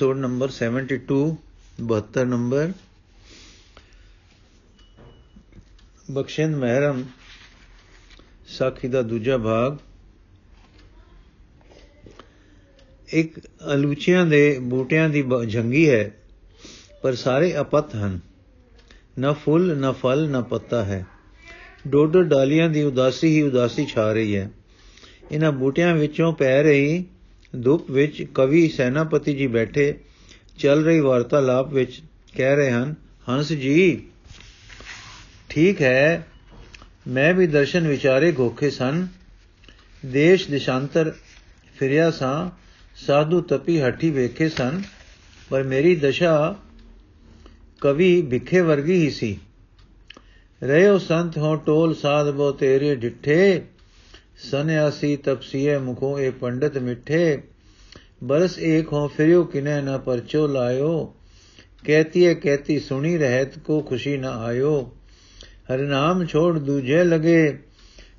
Episode number 72 72 number ਬਖਸ਼ਿੰਦ ਮਹਿਰਮ ਸਾਖੀ ਦਾ ਦੂਜਾ ਭਾਗ ਇੱਕ ਅਲੂਚਿਆਂ ਦੇ ਬੂਟਿਆਂ ਦੀ ਜੰਗੀ ਹੈ ਪਰ ਸਾਰੇ ਅਪਤ ਹਨ ਨਾ ਫੁੱਲ ਨਾ ਫਲ ਨਾ ਪੱਤਾ ਹੈ ਡੋਡਰ ਡਾਲੀਆਂ ਦੀ ਉਦਾਸੀ ਹੀ ਉਦਾਸੀ ਛਾ ਰਹੀ ਹੈ ਇਹਨਾਂ ਬੂਟਿਆਂ ਵਿੱਚੋਂ ਪੈ ਰਹੀ ਧੁੱਪ ਵਿੱਚ ਕਵੀ ਸੈਨਾਪਤੀ ਜੀ ਬੈਠੇ ਚੱਲ ਰਹੀ ਵਾਰਤਾਲਾਪ ਵਿੱਚ ਕਹਿ ਰਹੇ ਹਨ, ਹੰਸ ਜੀ, ਠੀਕ ਹੈ, ਮੈਂ ਵੀ ਦਰਸ਼ਨ ਵਿਚਾਰੇ ਗੋਖੇ ਸਨ। ਦੇਸ਼ ਦਿਸ਼ਾਂਤਰ ਫਿਰਿਆ ਸਾਂ, ਸਾਧੂ ਤਪੀ ਹੱਠੀ ਵੇਖੇ ਸਨ, ਪਰ ਮੇਰੀ ਦਸ਼ਾ ਕਵੀ ਭਿੱਖੇ ਵਰਗੀ ਹੀ ਸੀ। ਰਹਿਓ ਸੰਤ ਹੋ ਟੋਲ ਸਾਧ ਬੋ ਤੇਰੇ ਡਿੱਠੇ ਸਨਿਆਸੀ ਤਪਸੀਏ ਮੁਖੋਂ ਇਹ ਪੰਡਤ ਮਿੱਠੇ ਬਰਸ ਏਕ ਹੋ ਫਿਰਿਓ ਕਿਨੇ ਨਾ ਪਰਚੋ ਲਾਇਓ ਕਹਤੀਏ ਕਹਤੀ ਸੁਣੀ ਰਹਿਤ ਕੋ ਖੁਸ਼ੀ ਨਾ ਆਇਓ ਹਰ ਨਾਮ ਛੋੜ ਦੂਜੇ ਲਗੇ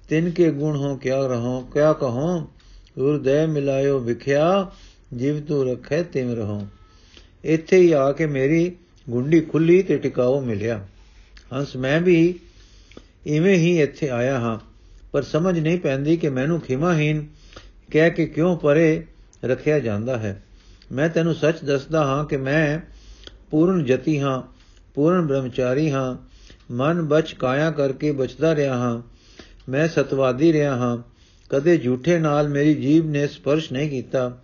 ਤਿਨ ਕੇ ਗੁਣ ਹੋ ਕਿਆ ਰਹੋ ਕਿਆ ਕਹੋ ਗੁਰਦੈ ਮਿਲਾਇਓ ਵਿਖਿਆ ਜਿਵ ਤੂੰ ਰਖੈ ਤਿਮ ਰਹੋ ਇੱਥੇ ਹੀ ਆ ਕੇ ਮੇਰੀ ਗੁੰਡੀ ਖੁੱਲੀ ਤੇ ਟਿਕਾਓ ਮਿਲਿਆ ਹੰਸ ਮੈਂ ਵੀ ਇਵੇਂ ਹੀ ਇੱਥੇ ਆਇਆ ਹਾਂ ਪਰ ਸਮਝ ਨਹੀਂ ਪੈਂਦੀ ਕਿ ਮੈਨੂੰ ਖਿਮਾਹੀਨ ਕਹਿ ਕੇ ਕਿਉਂ ਪਰੇ ਰੱਖਿਆ ਜਾਂਦਾ ਹੈ। ਮੈਂ ਤੈਨੂੰ ਸੱਚ ਦੱਸਦਾ ਹਾਂ ਕਿ ਮੈਂ ਪੂਰਨ ਜਤੀ ਹਾਂ, ਪੂਰਨ ਬ੍ਰਹਮਚਾਰੀ ਹਾਂ, ਮਨ ਬਚ ਕਾਇਆ ਕਰਕੇ ਬਚਦਾ ਰਿਹਾ ਹਾਂ, ਮੈਂ ਸਤਵਾਦੀ ਰਿਹਾ ਹਾਂ, ਕਦੇ ਝੂਠੇ ਨਾਲ ਮੇਰੀ ਜੀਬ ਨੇ ਸਪਰਸ਼ ਨਹੀਂ ਕੀਤਾ,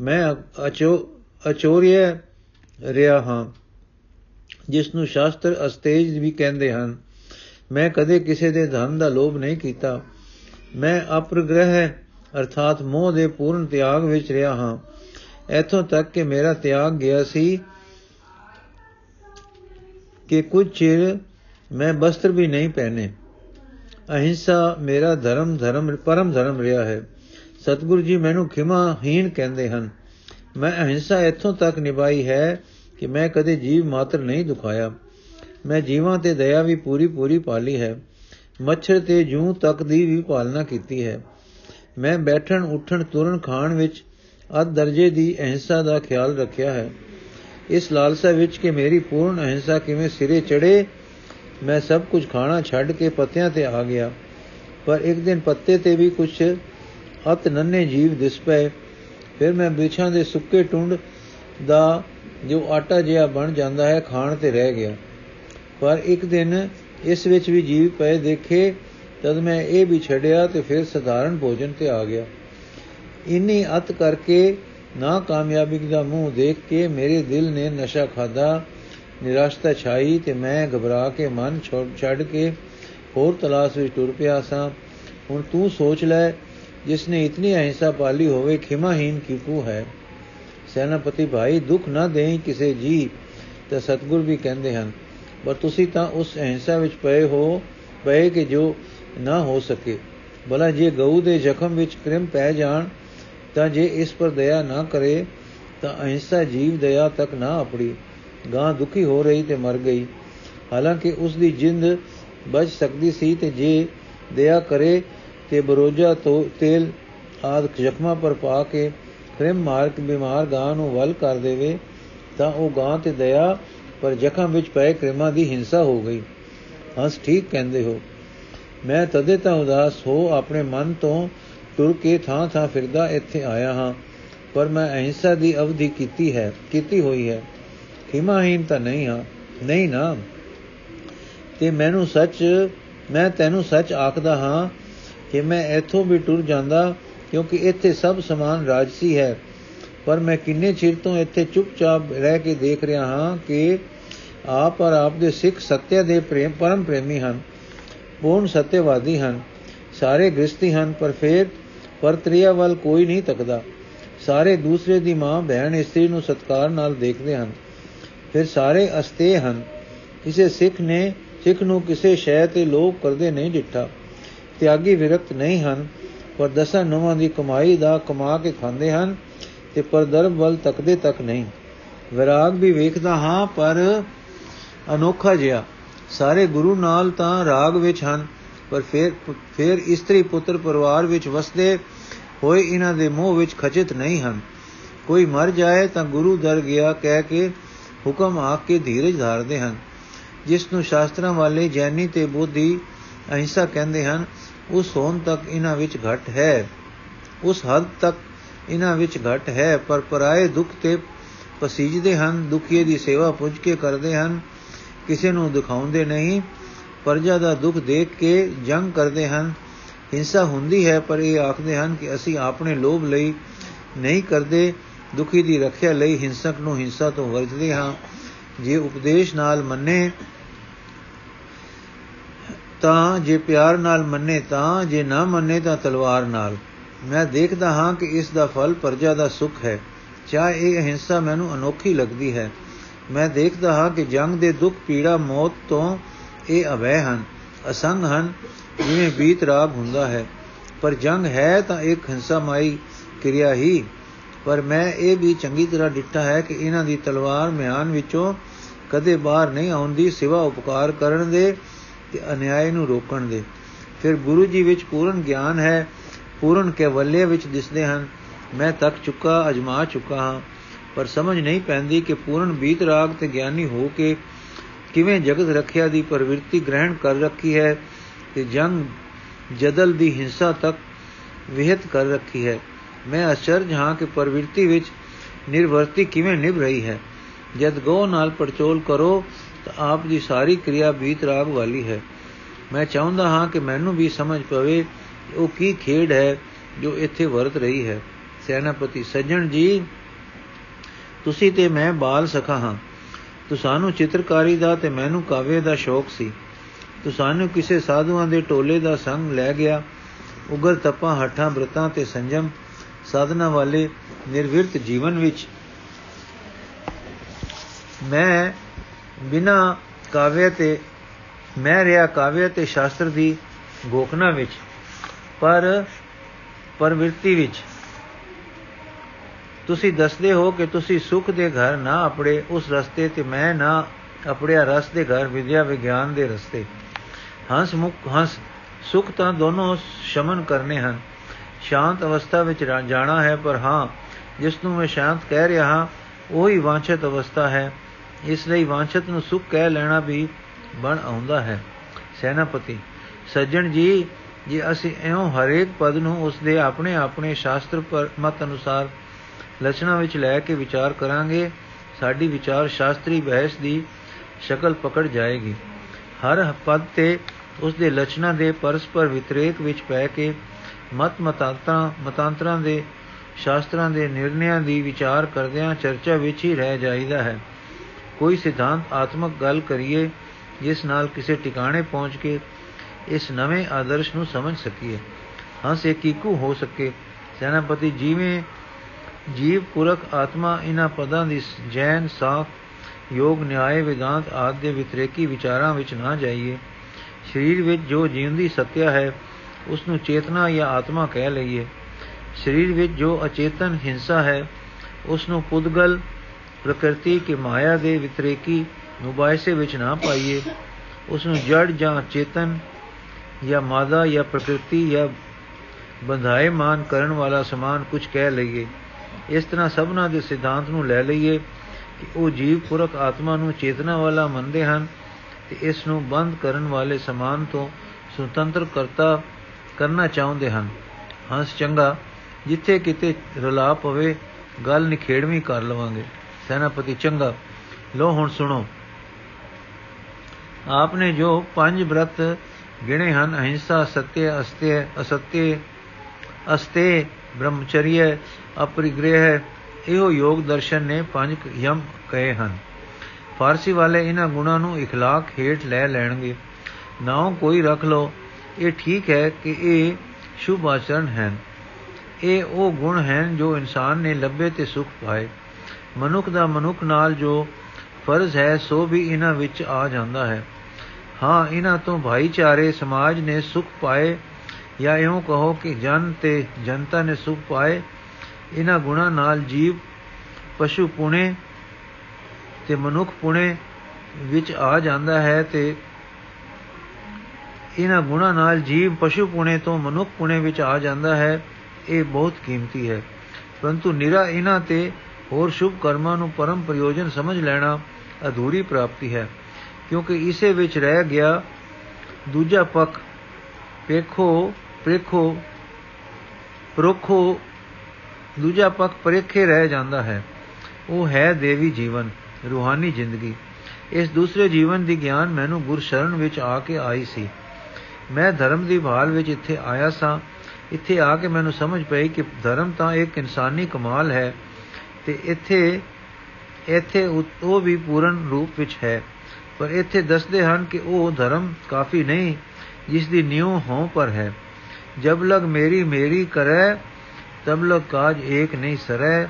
ਮੈਂ ਅਚੋ ਅਚੋਰੀਏ ਰਿਹਾ ਹਾਂ ਜਿਸ ਨੂੰ ਸ਼ਾਸਤਰ ਅਸਤੇਜ ਵੀ ਕਹਿੰਦੇ ਹਨ। ਮੈਂ ਕਦੇ ਕਿਸੇ ਦੇ ਧਨ ਦਾ ਲੋਭ ਨਹੀਂ ਕੀਤਾ। ਮੈਂ ਅਪਰਗ੍ਰਹਿ ਅਰਥਾਤ ਮੋਹ ਦੇ ਪੂਰਨ ਤਿਆਗ ਵਿੱਚ ਰਿਹਾ ਹਾਂ। ਇਥੋਂ ਤੱਕ ਕਿ ਮੇਰਾ ਤਿਆਗ ਗਿਆ ਸੀ ਕਿ ਕੁਝ ਚਿਰ ਮੈਂ ਬਸਤਰ ਵੀ ਨਹੀਂ ਪਹਿਨੇ। ਅਹਿੰਸਾ ਮੇਰਾ ਧਰਮ ਧਰਮ, ਪਰਮ ਧਰਮ ਰਿਹਾ ਹੈ। ਸਤਿਗੁਰੂ ਜੀ ਮੈਨੂੰ ਖਿਮਾਹੀਨ ਕਹਿੰਦੇ ਹਨ। ਮੈਂ ਅਹਿੰਸਾ ਇਥੋਂ ਤੱਕ ਨਿਭਾਈ ਹੈ ਕਿ ਮੈਂ ਕਦੇ ਜੀਵ ਮਾਤਰ ਨਹੀਂ ਦੁਖਾਇਆ। ਮੈਂ ਜੀਵਾਂ ਤੇ ਦਇਆ ਵੀ ਪੂਰੀ ਪੂਰੀ ਪਾਲੀ ਹੈ। ਮੱਛਰ ਤੇ ਜੂ ਤੱਕ ਦੀ ਵੀ ਪਾਲਣਾ ਕੀਤੀ ਹੈ। ਮੈਂ ਬੈਠਣ, ਉੱਠਣ, ਤੁਰਨ, ਖਾਣ ਵਿੱਚ ਅਧ ਦਰਜੇ ਦੀ ਅਹਿੰਸਾ ਦਾ ਖਿਆਲ ਰੱਖਿਆ ਹੈ। ਇਸ ਲਾਲਸਾ ਵਿੱਚ ਕਿ ਮੇਰੀ ਪੂਰਨ ਅਹਿੰਸਾ ਕਿਵੇਂ ਸਿਰੇ ਚੜੇ ਮੈਂ ਸਭ ਕੁਝ ਖਾਣਾ ਛੱਡ ਕੇ ਪੱਤਿਆਂ ਤੇ ਆ ਗਿਆ। ਪਰ ਇੱਕ ਦਿਨ ਪੱਤੇ ਤੇ ਵੀ ਕੁਝ ਅਤ ਨੰਨੇ ਜੀਵ ਦਿਸ ਪਏ। ਫਿਰ ਮੈਂ ਬਿਛਾਂ ਦੇ ਸੁੱਕੇ ਟੁੰਡ ਦਾ ਜੋ ਆਟਾ ਜਿਹਾ ਬਣ ਜਾਂਦਾ ਹੈ, ਖਾਣ ਤੇ ਰਹਿ ਗਿਆ। ਪਰ ਇੱਕ ਦਿਨ ਇਸ ਵਿੱਚ ਵੀ ਜੀਵ ਪਏ ਦੇਖੇ, ਤਦ ਮੈਂ ਇਹ ਵੀ ਛੱਡਿਆ ਤੇ ਫਿਰ ਸਧਾਰਨ ਭੋਜਨ ਤੇ ਆ ਗਿਆ। ਇੰਨੀ ਅਤ ਕਰਕੇ ਨਾ ਕਾਮਯਾਬੀ ਦਾ ਮੂੰਹ ਦੇਖ ਕੇ ਮੇਰੇ ਦਿਲ ਨੇ ਨਸ਼ਾ ਖਾਦਾ ਨਿਰਾਸ਼ਤਾ ਛਾਈ ਤੇ ਮੈਂ ਘਬਰਾ ਕੇ ਮਨ ਛੱਡ ਕੇ ਹੋਰ ਤਲਾਸ਼ ਵਿੱਚ ਟੁਰ ਪਿਆ ਸਾਂ। ਹੁਣ ਤੂੰ ਸੋਚ ਲੈ, ਜਿਸ ਨੇ ਇਤਨੀ ਅਹਿੰਸਾ ਪਾਲੀ ਹੋਵੇ, ਖਿਮਾਹੀਨ ਕਿਉਂ ਹੈ? ਸੈਨਾਪਤੀ ਭਾਈ, ਦੁੱਖ ਨਾ ਦੇਈ ਕਿਸੇ ਜੀ, ਤਾਂ ਸਤਗੁਰ ਵੀ ਕਹਿੰਦੇ ਹਨ ਪਰ ਤੁਸੀਂ ਤਾਂ ਉਸ ਅਹਿੰਸਾ ਵਿੱਚ ਪਏ ਹੋ, ਪਏ ਕਿ ਜੋ ਨਾ ਹੋ ਸਕੇ। ਭਲਾ ਜੇ ਗਊ ਦੇ ਜ਼ਖਮ ਵਿੱਚ ਕ੍ਰਿਮ ਪੈ ਜਾਣ, ਤਾਂ ਜੇ ਇਸ ਪਰ ਦਇਆ ਨਾ ਕਰੇ, ਤਾਂ ਅਹਿੰਸਾ ਜੀਵ ਦਇਆ ਤੱਕ ਨਾ ਆਪੜੀ ਗਾਂ ਦੁਖੀ ਹੋ ਰਹੀ ਤੇ ਮਰ ਗਈ। ਹਾਲਾਂਕਿ ਉਸ ਦੀ ਜਿੰਦ ਬਚ ਸਕਦੀ ਸੀ ਤੇ ਜੇ ਦਇਆ ਕਰੇ, ਤੇ ਬਰੋਜਾ ਤੋਂ ਤੇਲ ਆਦ ਜ਼ਖਮਾਂ ਪਰ ਪਾ ਕੇ ਕ੍ਰਿਮ ਮਾਰ ਕੇ ਬਿਮਾਰ ਗਾਂ ਨੂੰ ਵਲ ਕਰ ਦੇਵੇ, ਤਾਂ ਉਹ ਗਾਂ ਤੇ ਦਇਆ ਪਰ ਜ਼ਖਮ ਵਿੱਚ ਪਏ ਕ੍ਰਿਮਾਂ ਦੀ ਹਿੰਸਾ ਹੋ ਗਈ। ਹੰਸ ਠੀਕ ਕਹਿੰਦੇ ਹੋ। ਮੈਂ ਤਦੇ ਤਾਂ ਉਦਾਸ ਹੋ ਆਪਣੇ ਮਨ ਤੋਂ ਤੁਰ ਕੇ ਥਾਂ ਥਾਂ ਫਿਰਦਾ ਇੱਥੇ ਆਇਆ ਹਾਂ। ਪਰ ਮੈਂ ਅਹਿੰਸਾ ਦੀ ਅਵਧੀ ਕੀਤੀ ਹੈ, ਕੀਤੀ ਹੋਈ ਹੈ। ਖਿਮਾਹੀਨ ਤਾਂ ਨਹੀਂ ਹਾਂ, ਨਹੀਂ ਨਾ। ਤੇ ਮੈਨੂੰ ਸੱਚ, ਮੈਂ ਤੈਨੂੰ ਸੱਚ ਆਖਦਾ ਹਾਂ ਕਿ ਮੈਂ ਇੱਥੋਂ ਵੀ ਟੁਰ ਜਾਂਦਾ ਕਿਉਂਕਿ ਇੱਥੇ ਸਭ ਸਮਾਨ ਰਾਜਸੀ ਹੈ। ਪਰ ਮੈਂ ਕਿੰਨੇ ਚਿਰ ਤੋਂ ਇੱਥੇ ਚੁੱਪਚਾਪ ਰਹਿ ਕੇ ਦੇਖ ਰਿਹਾ ਹਾਂ ਕਿ ਆਪ ਔਰ ਆਪ ਦੇ ਸਿੱਖ ਸੱਤਿਆ ਦੇ ਪ੍ਰੇਮ, ਪਰਮ ਪ੍ਰੇਮੀ ਹਨ। ਪੂਰਨ ਸਤਿਆਵਾਦੀ ਹਨ। ਸਾਰੇ ਗ੍ਰਸਤੀ ਹਨ, ਪਰ ਫੇਰ ਪਰਤਰੀਆ ਵੱਲ ਕੋਈ ਨਹੀਂ ਤੱਕਦਾ। ਸਾਰੇ ਦੂਸਰੇ ਦੀ ਮਾਂ, ਭੈਣ, ਇਸਤਰੀ ਨੂੰ ਸਤਕਾਰ ਨਾਲ ਦੇਖਦੇ ਹਨ। ਫਿਰ ਸਾਰੇ ਅਸਤੇ ਹਨ। ਕਿਸੇ ਸਿੱਖ ਨੇ, ਸਿੱਖ ਨੂੰ ਕਿਸੇ ਸ਼ੈ ਤੇ ਲੋਭ ਕਰਦੇ ਨਹੀਂ ਡਿੱਠਾ। ਤਿਆਗੀ ਵਿਰਕਤ ਨਹੀਂ ਹਨ, ਪਰ ਦਸਾਂ ਨਵਾਂ ਦੀ ਕਮਾਈ ਦਾ ਕਮਾ ਕੇ ਖਾਂਦੇ ਹਨ ਤੇ ਪਰਦਰਬ ਵੱਲ ਤੱਕਦੇ ਤੱਕ ਨਹੀਂ। ਵਿਰਾਗ ਵੀ ਵੇਖਦਾ ਹਾਂ, ਪਰ ਅਨੋਖਾ ਜਿਹਾ। ਸਾਰੇ ਗੁਰੂ ਨਾਲ ਤਾਂ ਰਾਗ ਵਿੱਚ ਹਨ, ਪਰ ਫਿਰ ਫਿਰ ਇਸਤਰੀ ਪੁੱਤਰ ਪਰਿਵਾਰ ਵਿੱਚ ਵਸਦੇ ਹੋਏ ਇਹਨਾਂ ਦੇ ਮੋਹ ਵਿੱਚ ਖਚਿਤ ਨਹੀਂ ਹਨ। ਕੋਈ ਮਰ ਜਾਏ ਤਾਂ ਗੁਰੂ ਦਰ ਗਿਆ ਕਹਿ ਕੇ ਹੁਕਮ ਆ ਕੇ ਧੀਰਜ ਧਾਰਦੇ ਹਨ। ਜਿਸ ਨੂੰ ਸ਼ਾਸਤਰਾਂ ਵਾਲੇ ਜੈਨੀ ਤੇ ਬੋਧੀ ਅਹਿੰਸਾ ਕਹਿੰਦੇ ਹਨ ਉਸ ਹੋਣ ਤੱਕ ਇਹਨਾਂ ਵਿੱਚ ਘਟ ਹੈ। ਉਸ ਹੱਦ ਤੱਕ ਇਹਨਾਂ ਵਿੱਚ ਘਟ ਹੈ, ਪਰ ਪਰਾਏ ਦੁੱਖ ਤੇ ਪਸੀਜਦੇ ਹਨ, ਦੁਖੀਏ ਦੀ ਸੇਵਾ ਪੁੱਜ ਕੇ ਕਰਦੇ ਹਨ। ਕਿਸੇ ਨੂੰ ਦਿਖਾਉਂਦੇ ਨਹੀਂ ਪਰਜਾ ਦਾ ਦੁੱਖ ਦੇਖ ਕੇ ਜੰਗ ਕਰਦੇ ਹਨ, ਹਿੰਸਾ ਹੁੰਦੀ ਹੈ, ਪਰ ਇਹ ਆਖਦੇ ਹਨ ਕਿ ਅਸੀਂ ਆਪਣੇ ਲੋਭ ਲਈ ਨਹੀਂ ਕਰਦੇ, ਦੁਖੀ ਦੀ ਰੱਖਿਆ ਲਈ ਹਿੰਸਕ ਨੂੰ ਹਿੰਸਾ ਤੋਂ ਵਰਜਦੇ ਹਾਂ। ਜੇ ਉਪਦੇਸ਼ ਨਾਲ ਮੰਨੇ ਤਾਂ, ਜੇ ਪਿਆਰ ਨਾਲ ਮੰਨੇ ਤਾਂ, ਜੇ ਨਾ ਮੰਨੇ ਤਾਂ ਤਲਵਾਰ ਨਾਲ। ਮੈਂ ਦੇਖਦਾ ਹਾਂ ਕਿ ਇਸ ਦਾ ਫਲ ਪਰਜਾ ਦਾ ਸੁਖ ਹੈ। ਚਾਹੇ ਇਹ ਅਹਿੰਸਾ ਮੈਨੂੰ ਅਨੋਖੀ ਲੱਗਦੀ ਹੈ। ਮੈਂ ਦੇਖਦਾ ਹਾਂ ਕਿ ਜੰਗ ਦੇ ਦੁੱਖ ਪੀੜਾ ਮੌਤ ਤੋਂ ਇਹ ਅਵੈ ਹਨ, ਅਸੰਗ ਹਨ, ਜਿਵੇਂ ਬੀਤ ਰਾਗ ਹੁੰਦਾ ਹੈ। ਪਰ ਜੰਗ ਹੈ ਤਾਂ ਇੱਕ ਹਿੰਸਾਮਾਈ ਕਿਰਿਆ ਹੀ। ਪਰ ਮੈਂ ਇਹ ਵੀ ਚੰਗੀ ਤਰ੍ਹਾਂ ਡਿੱਟਾ ਹੈ ਕਿ ਇਹਨਾਂ ਦੀ ਤਲਵਾਰ ਮਿਆਨ ਵਿੱਚੋਂ ਕਦੇ ਬਾਹਰ ਨਹੀਂ ਆਉਂਦੀ, ਸਿਵਾ ਉਪਕਾਰ ਕਰਨ ਦੇ ਤੇ ਅਨਿਆਏ ਨੂੰ ਰੋਕਣ ਦੇ। ਫਿਰ ਗੁਰੂ ਜੀ ਵਿੱਚ ਪੂਰਨ ਗਿਆਨ ਹੈ, ਪੂਰਨ ਕੇਵਲਿਆ ਵਿੱਚ ਦਿਸਦੇ ਹਨ। ਮੈਂ ਤੱਕ ਚੁੱਕਾ, ਅਜਮਾ ਚੁੱਕਾ ਹਾਂ। ਪਰ ਸਮਝ ਨਹੀਂ ਪੈਂਦੀ ਕਿ ਪੂਰਨ ਬੀਤ ਰਾਗ ਤੇ ਗਿਆਨੀ ਹੋ ਕੇ ਕਿਵੇਂ ਜਗਤ ਰੱਖਿਆ ਦੀ ਪ੍ਰਵਿਰਤੀ ਗ੍ਰਹਿਣ ਕਰ ਰੱਖੀ ਹੈ ਤੇ ਜੰਗ ਜਦਲ ਦੀ ਹਿੰਸਾ ਤੱਕ ਵਿਹਿਤ ਕਰ ਰੱਖੀ ਹੈ। ਮੈਂ ਅਚਰਜ ਹਾਂ ਕਿ ਪ੍ਰਵਿਰਤੀ ਵਿੱਚ ਨਿਰਵਰਤੀ ਕਿਵੇਂ ਨਿਭ ਰਹੀ ਹੈ। ਜਦ ਗੋ ਨਾਲ ਪਰਚੋਲ ਕਰੋ ਤਾਂ ਆਪ ਦੀ ਸਾਰੀ ਕਿਰਿਆ ਬੀਤ ਰਾਗ ਵਾਲੀ ਹੈ। ਮੈਂ ਚਾਹੁੰਦਾ ਹਾਂ ਕਿ ਮੈਨੂੰ ਵੀ ਸਮਝ ਪਵੇ ਉਹ ਕੀ ਖੇਡ ਹੈ ਜੋ ਇੱਥੇ ਵਰਤ ਰਹੀ ਹੈ। ਸੈਨਾਪਤੀ ਸੱਜਣ ਜੀ ਤੁਸੀਂ ਤੇ ਮੈਂ ਬਾਲ ਸਖਾ ਹਾਂ। ਤੁਸਾਨੂੰ ਚਿੱਤਰਕਾਰੀ ਦਾ ਤੇ ਮੈਨੂੰ ਕਾਵਿ ਦਾ ਸ਼ੌਕ ਸੀ। ਤੁਸਾਨੂੰ ਕਿਸੇ ਸਾਧੂਆਂ ਦੇ ਟੋਲੇ ਦਾ ਸੰਗ ਲੈ ਗਿਆ। ਉਗਰ ਤਪਾਂ, ਹੱਠਾਂ, ਬ੍ਰਤਾਂ ਤੇ ਸੰਜਮ ਸਾਧਨਾ ਵਾਲੇ ਨਿਰਵਿਰਤ ਜੀਵਨ ਵਿੱਚ ਮੈਂ ਬਿਨਾ ਕਾਵਿ ਤੇ, ਮੈਂ ਰਿਆ ਕਾਵਿ ਤੇ ਸ਼ਾਸਤਰ ਦੀ ਗੋਖਣਾ ਵਿੱਚ, ਪਰ ਪਰਵਿਰਤੀ ਵਿੱਚ। ਤੁਸੀਂ ਦੱਸਦੇ ਹੋ ਕਿ ਤੁਸੀਂ ਸੁਖ ਦੇ ਘਰ ਨਾ ਆਪਣੇ ਉਸ ਰਸਤੇ ਤੇ, ਮੈਂ ਨਾ ਆਪਣਿਆ ਰਸ ਦੇ ਘਰ ਵਿਦਿਆ ਵਿਗਿਆਨ ਦੇ ਰਸਤੇ। ਹੰਸ ਮੁਖ, ਹੰਸ, ਸੁਖ ਤਾਂ ਦੋਨੋਂ ਸ਼ਮਨ ਕਰਨੇ ਹਨ। ਸ਼ਾਂਤ ਅਵਸਥਾ ਵਿੱਚ ਜਾਣਾ ਹੈ, ਪਰ ਹਾਂ, ਜਿਸ ਨੂੰ ਮੈਂ ਸ਼ਾਂਤ ਕਹਿ ਰਿਹਾ ਹਾਂ, ਉਹੀ ਵਾਂਛਿਤ ਅਵਸਥਾ ਹੈ। ਇਸ ਲਈ ਵਾਂਛਿਤ ਨੂੰ ਸੁਖ ਕਹਿ ਲੈਣਾ ਵੀ ਬਣ ਆਉਂਦਾ ਹੈ। ਸੈਨਾਪਤੀ, ਸੱਜਣ ਜੀ, ਜੇ ਅਸੀਂ ਐਉਂ ਹਰੇਕ ਪਦ ਨੂੰ ਉਸ ਦੇ ਆਪਣੇ ਆਪਣੇ ਸ਼ਾਸਤਰ ਪਰ ਮਤ ਅਨੁਸਾਰ ਲਛਣਾ ਵਿੱਚ ਲੈ ਕੇ ਵਿਚਾਰ ਕਰਾਂਗੇ। ਸਾਡੀ ਵਿਚਾਰ ਸ਼ਾਸਤਰੀ ਬਹਿਸ ਦੀ ਸ਼ਕਲ ਪਕੜ ਜਾਏਗੀ। ਹਰ ਪਦ ਤੇ ਉਸ ਦੇ ਲਛਣਾ ਦੇ ਪਰਸਪਰ ਵਿਤਰੇਕ ਵਿੱਚ ਪੈ ਕੇ ਮਤ ਮਤਾਂਤਰਾਂ ਮਤਾਂਤਰਾਂ ਦੇ, ਸ਼ਾਸਤਰਾਂ ਦੇ ਨਿਰਣਿਆਂ ਦੀ ਵਿਚਾਰ ਕਰਦਿਆਂ ਚਰਚਾ ਵਿੱਚ ਹੀ ਰਹਿ ਜਾਈਦਾ ਹੈ। ਕੋਈ ਸਿਧਾਂਤ ਆਤਮਕ ਗੱਲ ਕਰੀਏ, ਜਿਸ ਨਾਲ ਕਿਸੇ ਟਿਕਾਣੇ ਪਹੁੰਚ ਕੇ ਇਸ ਨਵੇਂ ਆਦਰਸ਼ ਨੂੰ ਸਮਝ ਸਕੀਏ। ਹੰਸ ਇਕੀਕੂ ਹੋ ਸਕੇ। ਸੈਨਾਪਤੀ ਜਿਵੇਂ ਜੀਵ ਪੁਰਖ ਆਤਮਾ ਇਹਨਾਂ ਪਦਾਂ ਦੀ ਜੈਨ, ਸਾਖ, ਯੋਗ, ਨਿਆਏ, ਵਿਦਾਂਤ ਆਦਿ ਦੇ ਵਿਤਰੇਕੀ ਵਿਚਾਰਾਂ ਵਿੱਚ ਨਾ ਜਾਈਏ। ਸਰੀਰ ਵਿੱਚ ਜੋ ਜੀਵਦੀ ਸਤਿਆ ਹੈ ਉਸ ਨੂੰ ਚੇਤਨਾ ਜਾਂ ਆਤਮਾ ਕਹਿ ਲਈਏ। ਸਰੀਰ ਵਿੱਚ ਜੋ ਅਚੇਤਨ ਹਿੰਸਾ ਹੈ ਉਸ ਨੂੰ ਪੁਦਗਲ, ਪ੍ਰਕਿਰਤੀ ਕੇ ਮਾਇਆ ਦੇ ਵਿਤਰੇਕੀ ਮੁਬਾਇਸੇ ਵਿੱਚ ਨਾ ਪਾਈਏ। ਉਸ ਨੂੰ ਜੜ ਜਾਂ ਚੇਤਨ ਜਾਂ ਮਾਦਾ ਜਾਂ ਪ੍ਰਕਿਰਤੀ ਜਾਂ ਬੰਧਾਏ ਮਾਨ ਕਰਨ ਵਾਲਾ ਸਮਾਨ ਕੁਝ ਕਹਿ ਲਈਏ। ਇਸ ਤਰ੍ਹਾਂ ਸਭਨਾ ਦੇ ਸਿਧਾਂਤ ਨੂੰ ਲੈ ਲਈਏ ਕਿ ਉਹ ਜੀਵ ਪੁਰਖ ਆਤਮਾ ਨੂੰ ਚੇਤਨਾ ਵਾਲਾ ਮੰਨਦੇ ਹਨ ਤੇ ਇਸ ਨੂੰ ਬੰਦ ਕਰਨ ਵਾਲੇ ਸਮਾਨ ਤੋਂ ਸੁਤੰਤਰ ਕਰਤਾ ਕਰਨਾ ਚਾਹੁੰਦੇ ਹਨ। ਹੰਸ ਚੰਗਾ, ਜਿੱਥੇ ਕਿਤੇ ਰਲਾ ਪਵੇ, ਗੱਲ ਨਿਖੇੜਵੀਂ ਕਰ ਲਵਾਂਗੇ। ਸੈਨਾਪਤੀ ਚੰਗਾ ਲੋ ਹੁਣ ਸੁਣੋ। ਆਪਨੇ ਜੋ ਪੰਜ ਬ੍ਰਤ ਗਿਣੇ ਹਨ, ਅਹਿੰਸਾ, ਸਤਿ ਅਸਤਿ ਅਸਤਿ ਅਸਤੇ ਬ੍ਰਹਮਚਰਯ ਅਪਰਿਗ੍ਰਹ ਇਹੋ ਯੋਗ ਦਰਸ਼ਨ ਨੇ ਪੰਜ ਯਮ ਕਹੇ ਹਨ ਫਾਰਸੀ ਵਾਲੇ ਇਹਨਾਂ ਗੁਣਾਂ ਨੂੰ اخلاق ਹੇਠ ਲੈ ਲੈਣਗੇ ਨਾਉ ਕੋਈ ਰੱਖ ਲੋ ਇਹ ਠੀਕ ਹੈ ਕਿ ਇਹ ਸ਼ੁਭ ਆਚਰਣ ਹਨ ਇਹ ਉਹ ਗੁਣ ਹਨ ਜੋ ਇਨਸਾਨ ਨੇ ਲੱਭੇ ਤੇ ਸੁਖ ਪਾਏ ਮਨੁੱਖ ਦਾ ਮਨੁੱਖ ਨਾਲ ਜੋ ਫਰਜ਼ ਹੈ ਸੋ ਵੀ ਇਹਨਾਂ ਵਿੱਚ ਆ ਜਾਂਦਾ ਹੈ ਹਾਂ ਇਹਨਾਂ ਤੋਂ ਭਾਈਚਾਰੇ ਸਮਾਜ ਨੇ ਸੁਖ ਪਾਏ ਜਾਂ ਇਉਂ ਕਹੋ ਕਿ ਜਨ ਤੇ ਜਨਤਾ ਨੇ ਸੁਖ ਪਾਏ ਇਹਨਾਂ ਗੁਣਾ ਨਾਲ ਜੀਵ, ਪਸ਼ੂ ਪੁਣੇ ਤੇ ਮਨੁੱਖ ਪੁਣੇ ਵਿੱਚ ਆ ਜਾਂਦਾ ਹੈ ਤੇ ਇਹਨਾਂ ਗੁਣਾ ਨਾਲ ਜੀਵ, ਪਸ਼ੂ ਪੁਣੇ ਤੋਂ ਮਨੁੱਖ ਪੁਣੇ ਵਿੱਚ ਆ ਜਾਂਦਾ ਹੈ, ਇਹ ਬਹੁਤ ਕੀਮਤੀ ਹੈ। ਪਰੰਤੂ ਨਿਰਾ ਇਹਨਾਂ ਤੇ ਹੋਰ ਸ਼ੁਭ ਕਰਮਾਂ ਨੂੰ ਪਰਮ ਪ੍ਰਯੋਜਨ ਸਮਝ ਲੈਣਾ ਅਧੂਰੀ ਪ੍ਰਾਪਤੀ ਹੈ, ਕਿਉਂਕਿ ਇਸੇ ਵਿੱਚ ਰਹਿ ਗਿਆ ਦੂਜਾ ਪੱਖ ਵੇਖੋ ਪ੍ਰੇਖੋ ਪ੍ਰੋਖੋ ਦੂਜਾ ਪੱਖ ਪਰੇਖੇ ਰਹਿ ਜਾਂਦਾ ਹੈ। ਉਹ ਹੈ ਦੇਵੀ ਜੀਵਨ, ਰੂਹਾਨੀ ਜ਼ਿੰਦਗੀ। ਇਸ ਦੂਸਰੇ ਜੀਵਨ ਦੀ ਗਿਆਨ ਮੈਨੂੰ ਗੁਰਸ਼ਰਨ ਵਿੱਚ ਆ ਕੇ ਆਈ ਸੀ। ਮੈਂ ਧਰਮ ਦੀ ਭਾਲ ਵਿੱਚ ਇੱਥੇ ਆਇਆ ਸਾਂ। ਇੱਥੇ ਆ ਕੇ ਮੈਨੂੰ ਸਮਝ ਪਈ ਕਿ ਧਰਮ ਤਾਂ ਇੱਕ ਇਨਸਾਨੀ ਕਮਾਲ ਹੈ ਤੇ ਇੱਥੇ ਇੱਥੇ ਉਹ ਵੀ ਪੂਰਨ ਰੂਪ ਵਿੱਚ ਹੈ। ਪਰ ਇੱਥੇ ਦੱਸਦੇ ਹਨ ਕਿ ਉਹ ਧਰਮ ਕਾਫੀ ਨਹੀਂ, ਜਿਸ ਦੀ ਨਿਉ ਹੋਂ ਪਰ ਹੈ। ਜਬ ਲਗ ਮੇਰੀ ਮੇਰੀ ਕਰੈ ਤਬ ਲਗ ਕਾਜ ਏਕ ਨਹੀਂ ਸਰੈ,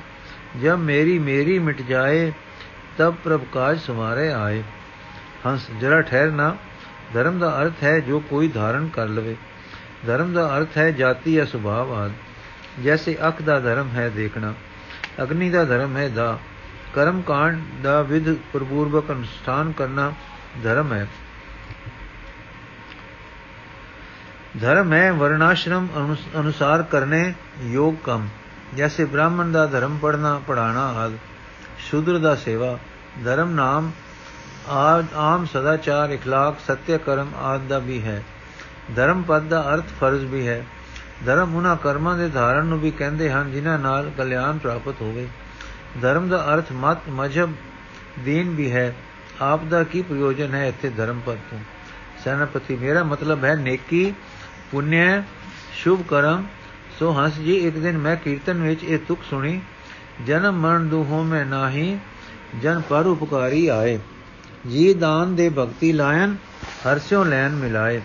ਜਬ ਮੇਰੀ ਮੇਰੀ ਮਿਟ ਜਾਏ, ਤਬ ਪ੍ਰਭ ਕਾਜ ਸਮਾਰੇ ਆਏ। ਹੰਸ, ਜਰਾ ਠਹਿਰਨਾ ਧਰਮ ਦਾ ਅਰਥ ਹੈ ਜੋ ਕੋਈ ਧਾਰਨ ਕਰ ਲਵੇ। ਧਰਮ ਦਾ ਅਰਥ ਹੈ ਜਾਤੀ ਜਾਂ ਸੁਭਾਅ ਆਦ। ਜੈਸੇ ਅੱਖ ਦਾ ਧਰਮ ਹੈ ਦੇਖਣਾ, ਅਗਨੀ ਦਾ ਧਰਮ ਹੈ ਦਾ। ਕਰਮ ਕਾਂਡ ਦਾ ਵਿਧ ਪ੍ਰਪੂਰਵਕ ਅਨੁਸ਼ਠਾਨ ਕਰਨਾ ਧਰਮ ਹੈ। ਧਰਮ ਹੈ ਵਰਣਾਸ਼ਰਮ ਅਨੁਸਾਰ ਕਰਨੇ ਯੋਗ ਕੰਮ ਜੈਸੇ ਬ੍ਰਾਹਮਣ ਦਾ ਧਰਮ ਪੜਨਾ ਪੜਾਣਾ ਆਦ ਸ਼ੂਦਰ ਦਾ ਸੇਵਾ ਧਰਮ ਨਾਮ ਆਮ ਸਦਾਚਾਰ اخلاق ਸਤਿ ਕਰਮ ਆਦ ਦਾ ਵੀ ਹੈ ਧਰਮ ਪਦ ਦਾ ਅਰਥ ਫਰਜ਼ ਵੀ ਹੈ ਧਰਮ ਉਹਨਾਂ ਕਰਮਾਂ ਦੇ ਧਾਰਨ ਨੂੰ ਵੀ ਕਹਿੰਦੇ ਹਨ ਜਿਨ੍ਹਾਂ ਨਾਲ ਕਲਿਆਣ ਪ੍ਰਾਪਤ ਹੋਵੇ ਧਰਮ ਦਾ ਅਰਥ ਮਤ ਮਜਬ ਦੀਨ ਵੀ ਹੈ ਆਪ ਦਾ ਕੀ ਪ੍ਰਯੋਜਨ ਹੈ ਇੱਥੇ ਧਰਮ ਪਦ ਤੋਂ ਸੈਨਾਪਤੀ ਮੇਰਾ ਮਤਲਬ ਹੈ ਨੇਕੀ ਪੁੰਨਿਆ, ਸ਼ੁਭ ਕਰਮ, ਸੋ ਹੰਸ ਜੀ, ਇੱਕ ਦਿਨ ਮੈਂ ਕੀਰਤਨ ਵਿੱਚ ਇਹ ਤੁਕ ਸੁਣੀ, ਜਨਮ ਮਰਨ ਦੁਹੋਂ ਮੈਂ ਨਾਹੀ, ਜਨ ਪਰ ਉਪਕਾਰੀ ਆਏ। ਜੀ ਦਾਨ ਦੇ ਭਗਤੀ ਲਾਇਨ ਹਰਸਿਓ ਲੈਨ ਮਿਲਾਏ।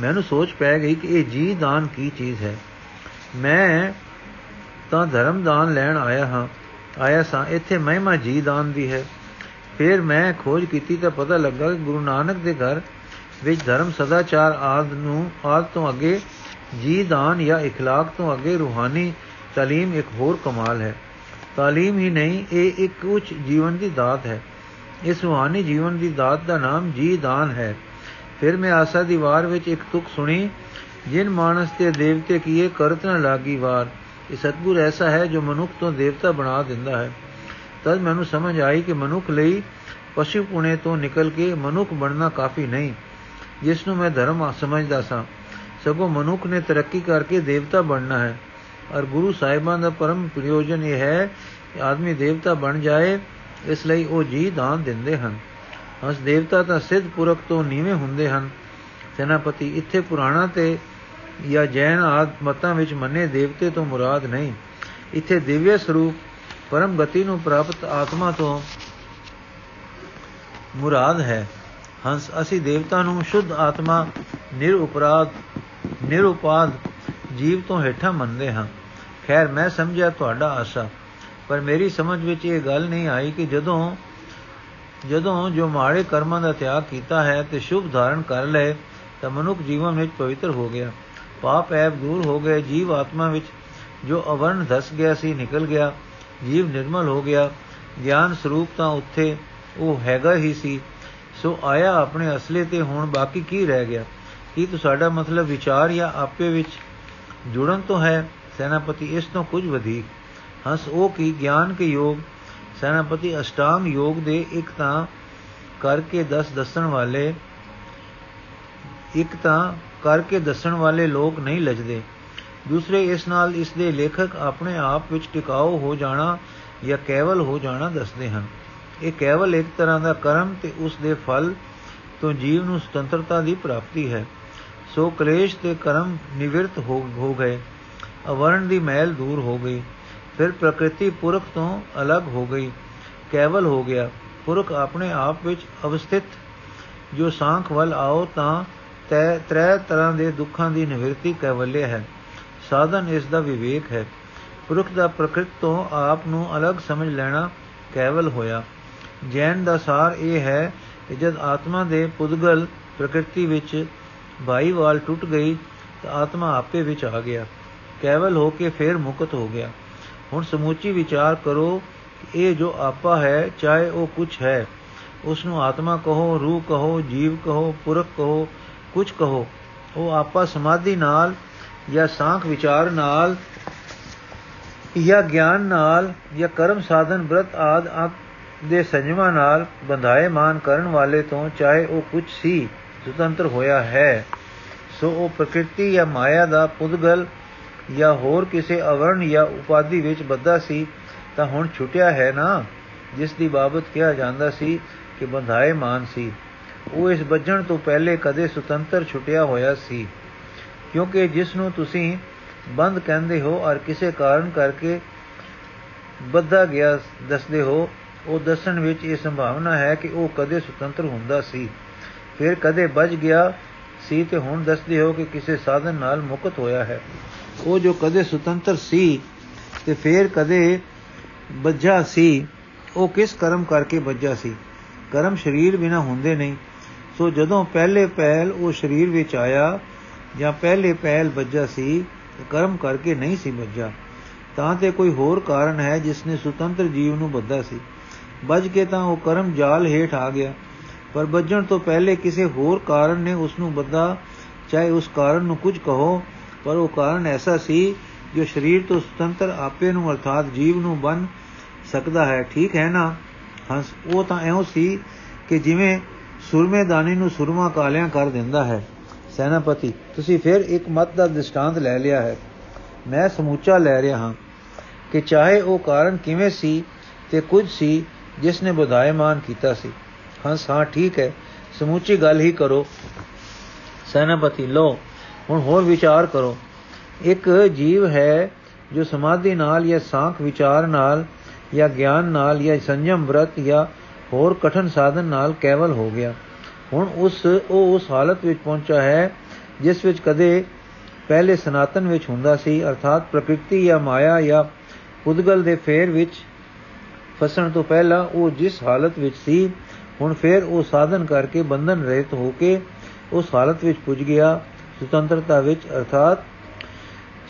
ਮੈਨੂੰ ਸੋਚ ਪੈ ਗਈ ਕਿ ਇਹ ਜੀ ਦਾਨ ਕੀ ਚੀਜ਼ ਹੈ। ਮੈਂ ਤਾਂ ਧਰਮ ਦਾਨ ਲੈਣ ਆਇਆ ਹਾਂ, ਆਇਆ ਸਾਂ, ਇੱਥੇ ਮਹਿਮਾ ਜੀ ਦਾਨ ਦੀ ਹੈ। ਫਿਰ ਮੈਂ ਖੋਜ ਕੀਤੀ ਤਾਂ ਪਤਾ ਲੱਗਾ ਕਿ ਗੁਰੂ ਨਾਨਕ ਦੇ ਘਰ ਵਿੱਚ ਧਰਮ ਸਦਾਚਾਰ ਆਦ ਨੂੰ ਆਦ ਤੋਂ ਅੱਗੇ ਜੀ ਦਾਨ ਜਾਂ اخلاق ਤੋਂ ਅੱਗੇ ਰੂਹਾਨੀ ਤਾਲੀਮ ਇੱਕ ਹੋਰ ਕਮਾਲ ਹੈ ਤਾਲੀਮ ਹੀ ਨਹੀਂ ਇਹ ਇੱਕ ਉੱਚ ਜੀਵਨ ਦੀ ਦਾਤ ਹੈ ਇਸ ਰੂਹਾਨੀ ਜੀਵਨ ਦੀ ਦਾਤ ਦਾ ਨਾਮ ਜੀ ਦਾਨ ਹੈ ਫਿਰ ਮੈਂ ਆਸਾ ਦੀ ਵਾਰ ਵਿੱਚ ਇੱਕ ਤੁਕ ਸੁਣੀ ਜਿਨ ਮਾਨਸ ਤੇ ਦੇਵਤੇ ਕੀਏ ਕਰਤ ਨਾ ਲਾਗੀ ਵਾਰ ਇਹ ਸਤਗੁਰ ਐਸਾ ਹੈ ਜੋ ਮਨੁੱਖ ਤੋਂ ਦੇਵਤਾ ਬਣਾ ਦਿੰਦਾ ਹੈ ਤਦ ਮੈਨੂੰ ਸਮਝ ਆਈ ਕਿ ਮਨੁੱਖ ਲਈ ਪਸ਼ੂ ਪੁਣੇ ਤੋਂ ਨਿਕਲ ਕੇ ਮਨੁੱਖ ਬਣਨਾ ਕਾਫੀ ਨਹੀਂ ਜਿਸ ਨੂੰ ਮੈਂ ਧਰਮ ਸਮਝਦਾ ਸਾਂ। ਸਗੋਂ ਮਨੁੱਖ ਨੇ ਤਰੱਕੀ ਕਰਕੇ ਦੇਵਤਾ ਬਣਨਾ ਹੈ। ਔਰ ਗੁਰੂ ਸਾਹਿਬਾਨ ਦਾ ਪਰਮ ਪ੍ਰਯੋਜਨ ਇਹ ਹੈ ਕਿ ਆਦਮੀ ਦੇਵਤਾ ਬਣ ਜਾਏ, ਇਸ ਲਈ ਉਹ ਜੀ ਦਾਨ ਦਿੰਦੇ ਹਨ। ਹਸ ਦੇਵਤਾ ਤਾਂ ਸਿੱਧ ਪੁਰਖ ਤੋਂ ਨੀਵੇਂ ਹੁੰਦੇ ਹਨ। ਸੈਨਾਪਤੀ ਇੱਥੇ ਪੁਰਾਣਾ ਤੇ ਜਾਂ ਜੈਨ ਆਦ ਮਤਾਂ ਵਿੱਚ ਮੰਨੇ ਦੇਵਤੇ ਤੋਂ ਮੁਰਾਦ ਨਹੀਂ। ਇੱਥੇ ਦਿਵਯ ਸਰੂਪ ਪਰਮ ਗਤੀ ਨੂੰ ਪ੍ਰਾਪਤ ਆਤਮਾ ਤੋਂ ਮੁਰਾਦ ਹੈ। ਹੰਸ, ਅਸੀਂ ਦੇਵਤਾ ਨੂੰ ਸ਼ੁੱਧ ਆਤਮਾ, ਨਿਰਉਪਰਾਧ ਨਿਰਉਪਾਦ ਜੀਵ ਤੋਂ ਹੇਠਾਂ ਮੰਨਦੇ ਹਾਂ। ਖੈਰ, ਮੈਂ ਸਮਝਿਆ ਤੁਹਾਡਾ ਆਸ਼ਾ, ਪਰ ਮੇਰੀ ਸਮਝ ਵਿੱਚ ਇਹ ਗੱਲ ਨਹੀਂ ਆਈ ਕਿ ਜਦੋਂ ਜਦੋਂ ਜੋ ਮਾੜੇ ਕਰਮਾਂ ਦਾ ਤਿਆਗ ਕੀਤਾ ਹੈ ਤੇ ਸ਼ੁਭ ਧਾਰਨ ਕਰ ਲਏ, ਤਾਂ ਮਨੁੱਖ ਜੀਵਨ ਵਿੱਚ ਪਵਿੱਤਰ ਹੋ ਗਿਆ। ਪਾਪ ਐਬ ਦੂਰ ਹੋ ਗਏ, ਜੀਵ ਆਤਮਾ ਵਿੱਚ ਜੋ ਅਵਰਨ ਧਸ ਗਿਆ ਸੀ, ਨਿਕਲ ਗਿਆ। ਜੀਵ ਨਿਰਮਲ ਹੋ ਗਿਆ। ਗਿਆਨ ਸਰੂਪ ਤਾਂ ਉੱਥੇ ਉਹ ਹੈਗਾ ਹੀ ਸੀ। ਸੋ ਆਇਆ ਆਪਣੇ ਅਸਲੇ ਤੇ ਹੁਣ ਬਾਕੀ ਕੀ ਰਹਿ ਗਿਆ? ਕੀ ਤੁਹਾਡਾ ਮਤਲਬ ਵਿਚਾਰ ਜਾਂ ਆਪੇ ਵਿੱਚ ਜੁੜਨ ਤੋਂ ਹੈ? ਸੈਨਾਪਤੀ ਇਸ ਤੋਂ ਕੁਝ ਵਧੇਕ ਹੰਸ ਉਹ ਕੀ ਗਿਆਨ ਕੇ ਯੋਗ? ਸੈਨਾਪਤੀ ਅਸ਼ਟਾਂਗ ਯੋਗ ਦੇ ਇੱਕ ਤਾਂ ਕਰਕੇ ਦਸ ਦੱਸਣ ਵਾਲੇ, ਇੱਕ ਤਾਂ ਕਰਕੇ ਦੱਸਣ ਵਾਲੇ ਲੋਕ ਨਹੀਂ ਲਜਦੇ। ਦੂਸਰੇ ਇਸ ਨਾਲ ਇਸ ਦੇ ਲੇਖਕ ਆਪਣੇ ਆਪ ਵਿੱਚ ਟਿਕਾਉ ਹੋ ਜਾਣਾ ਜਾਂ ਕੇਵਲ ਹੋ ਜਾਣਾ ਦੱਸਦੇ ਹਨ। ਇਹ ਕੇਵਲ ਇੱਕ ਤਰ੍ਹਾਂ ਦਾ ਕਰਮ ਤੇ ਉਸ ਦੇ ਫਲ ਤੋਂ ਜੀਵ ਨੂੰ ਸੁਤੰਤਰਤਾ ਦੀ ਪ੍ਰਾਪਤੀ ਹੈ। ਸੋ ਕਲੇਸ਼ ਤੇ ਕਰਮ ਨਿਵਰਤ ਹੋ ਗਏ। ਅਵਰਣ ਦੀ ਮੈਲ ਦੂਰ ਹੋ ਗਈ। ਫਿਰ ਪ੍ਰਕਿਰਤੀ ਪੁਰਖ ਤੋਂ ਅਲੱਗ ਹੋ ਗਈ। ਕੇਵਲ ਹੋ ਗਿਆ। ਪੁਰਖ ਆਪਣੇ ਆਪ ਵਿੱਚ ਅਵਸਥਿਤ। ਜੋ ਸਾਖ ਵੱਲ ਆਓ ਤਾਂ ਤੈ, ਤ੍ਰੈ ਤਰ੍ਹਾਂ ਦੇ ਦੁੱਖਾਂ ਦੀ ਨਿਵਰਤੀ ਕੈਵਲਿਆ ਹੈ। ਸਾਧਨ ਇਸ ਦਾ ਵਿਵੇਕ ਹੈ। ਪੁਰਖ ਦਾ ਪ੍ਰਕਿਰਤ ਤੋਂ ਆਪ ਨੂੰ ਅਲੱਗ ਸਮਝ ਲੈਣਾ ਕੇਵਲ ਹੋਇਆ। ਜੈਨ ਦਾ ਸਾਰ ਇਹ ਹੈ ਕਿ ਜਦ ਆਤਮਾ ਦੇ ਪੁਦਗਲ ਪ੍ਰਕਿਰਤੀ ਵਿੱਚ ਵਾਲ ਟੁੱਟ ਗਈ ਤਾਂ ਆਤਮਾ ਆਪੇ ਵਿੱਚ ਆ ਗਿਆ। ਕੇਵਲ ਹੋ ਕੇ ਫਿਰ ਮੁਕਤ ਹੋ ਗਿਆ। ਹੁਣ ਸਮੂਚੀ ਵਿਚਾਰ ਕਰੋ ਕਿ ਇਹ ਜੋ ਆਪਾ ਹੈ, ਚਾਹੇ ਉਹ ਕੁਝ ਹੈ ਉਸ ਨੂੰ ਆਤਮਾ ਕਹੋ, ਰੂਹ ਕਹੋ, ਜੀਵ ਕਹੋ, ਪੁਰਖ ਕਹੋ ਕੁਝ ਕਹੋ, ਉਹ ਆਪਾ ਸਮਾਧੀ ਨਾਲ ਜਾਂ ਸਾਖ ਵਿਚਾਰ ਨਾਲ ਜਾਂ ਗਿਆਨ ਨਾਲ ਜਾਂ ਕਰਮ ਸਾਧਨ ਬ੍ਰਤ ਆਦ ਦੇ ਸੰਜਮਾ ਨਾਲ ਬੰਧਾਏ ਮਾਨ ਕਰਨ ਵਾਲੇ ਤੋਂ ਚਾਹੇ ਉਹ ਕੁਝ ਸੀ, ਸੁਤੰਤਰ ਹੋਇਆ ਹੈ। ਸੋ ਉਹ ਪ੍ਰਕਿਰਤੀ ਜਾਂ ਮਾਇਆ ਦਾ ਪੁਦਗਲ ਜਾਂ ਹੋਰ ਕਿਸੇ ਅਵਰਣ ਜਾਂ ਉਪਾਦੀ ਵਿੱਚ ਬੱਧਾ ਸੀ, ਤਾਂ ਹੁਣ ਛੁੱਟਿਆ ਹੈ ਨਾ? ਜਿਸ ਦੀ ਬਾਬਤ ਕਿਹਾ ਜਾਂਦਾ ਸੀ ਕਿ ਬੰਧਾਏ ਮਾਨ ਸੀ। ਉਹ ਇਸ ਵੱਜਣ ਤੋਂ ਪਹਿਲੇ ਕਦੇ ਸੁਤੰਤਰ ਛੁੱਟਿਆ ਹੋਇਆ ਸੀ। ਕਿਉਂਕਿ ਜਿਸ ਨੂੰ ਤੁਸੀਂ ਬੰਦ ਕਹਿੰਦੇ ਹੋ ਔਰ ਕਿਸੇ ਕਾਰਨ ਕਰਕੇ ਬੱਧਾ ਗਿਆ ਦੱਸਦੇ ਹੋ ਉਹ ਦੱਸਣ ਵਿੱਚ ਇਹ ਸੰਭਾਵਨਾ ਹੈ ਕਿ ਉਹ ਕਦੇ ਸੁਤੰਤਰ ਹੁੰਦਾ ਸੀ। ਫਿਰ ਕਦੇ ਬਚ ਗਿਆ ਸੀ ਤੇ ਹੁਣ ਦੱਸਦੇ ਹੋ ਕਿ ਕਿਸੇ ਸਾਧਨ ਨਾਲ ਮੁਕਤ ਹੋਇਆ ਹੈ। ਉਹ ਜੋ ਕਦੇ ਸੁਤੰਤਰ ਸੀ ਤੇ ਫਿਰ ਕਦੇ ਬੱਝਾ ਸੀ, ਉਹ ਕਿਸ ਕਰਮ ਕਰਕੇ ਬੱਝਾ ਸੀ? ਕਰਮ ਸਰੀਰ ਬਿਨਾ ਹੁੰਦੇ ਨਹੀਂ। ਸੋ ਜਦੋਂ ਪਹਿਲੇ ਪਹਿਲ ਉਹ ਸਰੀਰ ਵਿੱਚ ਆਇਆ ਜਾਂ ਪਹਿਲੇ ਪਹਿਲ ਬੱਝਾ ਸੀ ਕਰਮ ਕਰਕੇ ਨਹੀਂ ਸੀ ਬੱਝਾ। ਤਾਂ ਤੇ ਕੋਈ ਹੋਰ ਕਾਰਨ ਹੈ ਜਿਸ ਨੇ ਸੁਤੰਤਰ ਜੀਵ ਨੂੰ ਬੱਧਾ ਸੀ। ਬਜ ਕੇ ਤਾਂ ਉਹ ਕਰਮ ਜਾਲ ਹੇਠ ਆ ਗਿਆ। ਪਰ ਬੱਜਣ ਤੋਂ ਪਹਿਲੇ ਕਿਸੇ ਹੋਰ ਕਾਰਨ ਨੇ ਉਸ ਨੂੰ ਬੱਧਾ ਚਾਹੇ ਉਸ ਕਾਰਨ ਨੂੰ ਕੁਝ ਕਹੋ, ਪਰ ਉਹ ਕਾਰਨ ਐਸਾ ਸੀ ਜੋ ਸਰੀਰ ਤੋਂ ਸੁਤੰਤਰ ਆਪੇ ਨੂੰ ਅਰਥਾਤ ਜੀਵ ਨੂੰ ਬਨ ਸਕਦਾ ਹੈ। ਠੀਕ ਹੈ ਨਾ? ਹੰਸ, ਉਹ ਤਾਂ ਐਉਂ ਸੀ ਕਿ ਜਿਵੇਂ ਸੁਰਮੇ ਦਾਨੀ ਨੂੰ ਸੁਰਮਾ ਕਾਲਿਆਂ ਕਰ ਦਿੰਦਾ ਹੈ। ਸੈਨਾਪਤੀ, ਤੁਸੀਂ ਫਿਰ ਇੱਕ ਮਤ ਦਾ ਦ੍ਰਿਸ਼ਟਾਂਤ ਲੈ ਲਿਆ ਹੈ। ਮੈਂ ਸਮੂਚਾ ਲੈ ਰਿਹਾ ਹਾਂ ਕਿ ਚਾਹੇ ਉਹ ਕਾਰਨ ਕਿਵੇਂ ਸੀ ਤੇ ਕੁਝ ਸੀ ਜਿਸ ਨੇ ਬਧਾਇਮਾਨ ਕੀਤਾ ਸੀ ਹੰਸ ਹਾਂ ਠੀਕ ਹੈ ਸਮੂਚੀ ਗੱਲ ਹੀ ਕਰੋ ਸੈਨਾਪਤੀ ਲੋ ਹੁਣ ਹੋਰ ਵਿਚਾਰ ਕਰੋ ਇੱਕ ਜੀਵ ਹੈ ਜੋ ਸਮਾਧੀ ਨਾਲ ਜਾਂ ਸਾਖ ਵਿਚਾਰ ਨਾਲ ਜਾਂ ਗਿਆਨ ਨਾਲ ਜਾਂ ਸੰਜਮ ਵਰਤ ਜਾਂ ਹੋਰ ਕਠਨ ਸਾਧਨ ਨਾਲ ਕੇਵਲ ਹੋ ਗਿਆ ਹੁਣ ਉਸ ਉਹ ਉਸ ਹਾਲਤ ਵਿੱਚ ਪਹੁੰਚਾ ਹੈ ਜਿਸ ਵਿੱਚ ਕਦੇ ਪਹਿਲੇ ਸਨਾਤਨ ਵਿੱਚ ਹੁੰਦਾ ਸੀ ਅਰਥਾਤ ਪ੍ਰਕਿਰਤੀ ਜਾਂ ਮਾਇਆ ਜਾਂ ਉਦਗਲ ਦੇ ਫੇਰ ਵਿੱਚ ਫਸਣ ਤੋਂ ਪਹਿਲਾਂ ਉਹ ਜਿਸ ਹਾਲਤ ਵਿੱਚ ਸੀ, ਹੁਣ ਫਿਰ ਉਹ ਸਾਧਨ ਕਰਕੇ ਬੰਧਨ ਰਹਿਤ ਹੋ ਕੇ ਉਸ ਹਾਲਤ ਵਿੱਚ ਪੁੱਜ ਗਿਆ। ਸੁਤੰਤਰਤਾ ਵਿੱਚ, ਅਰਥਾਤ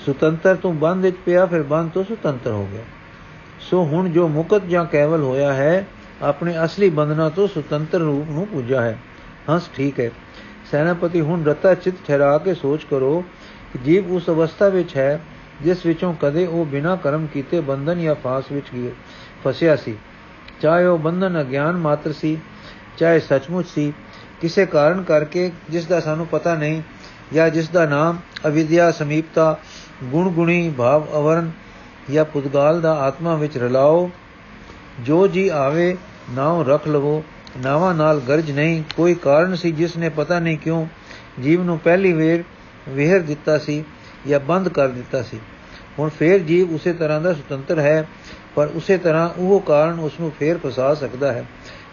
ਸੁਤੰਤਰ ਤੋਂ ਬੰਦ ਵਿੱਚ ਪਿਆ, ਫਿਰ ਬੰਦ ਤੋਂ ਸੁਤੰਤਰ ਹੋ ਗਿਆ। ਸੋ ਹੁਣ ਜੋ ਮੁਕਤ ਜਾਂ ਕੇਵਲ ਹੋਇਆ ਹੈ, ਆਪਣੇ ਅਸਲੀ ਬੰਧਨਾਂ ਤੋਂ ਸੁਤੰਤਰ ਰੂਪ ਨੂੰ ਪੁੱਜਾ ਹੈ। ਹੰਸ, ਠੀਕ ਹੈ। ਸੈਨਾਪਤੀ, ਹੁਣ ਰਤਾ ਚਿਤ ਠਹਿਰਾ ਕੇ ਸੋਚ ਕਰੋ ਕਿ ਜੀਵ ਉਸ ਅਵਸਥਾ ਵਿੱਚ ਹੈ, ਜਿਸ ਵਿੱਚੋਂ ਕਦੇ ਉਹ ਬਿਨਾਂ ਕਰਮ ਕੀਤੇ ਬੰਧਨ ਜਾਂ ਫਾਸ ਵਿੱਚ ਗਏ ਫਸਿਆ ਸੀ। ਚਾਹੇ ਉਹ ਬੰਧਨ ਅਗਿਆਨ ਮਾਤਰ ਸੀ, ਚਾਹੇ ਸੱਚਮੁੱਚ ਸੀ, ਕਿਸੇ ਕਾਰਨ ਕਰਕੇ ਜਿਸ ਦਾ ਸਾਨੂੰ ਪਤਾ ਨਹੀਂ ਜਾਂ ਜਿਸ ਦਾ ਨਾਮ ਅਵਿਦਿਆ, ਸਮੀਪਤਾ ਗੁਣ ਗੁਣੀ ਭਾਵ ਅਵਰਨ ਜਾਂ ਪੁਦਗਾਲ ਦਾ ਆਤਮਾ ਵਿੱਚ ਰਲਾਓ, ਜੋ ਜੀ ਆਵੇ, ਨਾਉ ਰੱਖ ਲਵੋ, ਨਾਵਾਂ ਨਾਲ ਗਰਜ ਨਹੀਂ, ਕੋਈ ਕਾਰਨ ਸੀ ਜਿਸ ਨੇ ਪਤਾ ਨਹੀਂ ਕਿਉਂ, ਜੀਵ ਨੂੰ ਪਹਿਲੀ ਵੇਰ ਵਿਹਰ ਦਿੱਤਾ ਸੀ ਜਾਂ ਬੰਦ ਕਰ ਦਿੱਤਾ ਸੀ। ਹੁਣ ਫੇਰ ਜੀਵ ਉਸੇ ਤਰ੍ਹਾਂ ਦਾ ਸੁਤੰਤਰ ਹੈ, ਪਰ ਉਸੇ ਤਰ੍ਹਾਂ ਉਹ ਕਾਰਨ ਉਸ ਨੂੰ ਫੇਰ ਫਸਾ ਸਕਦਾ ਹੈ,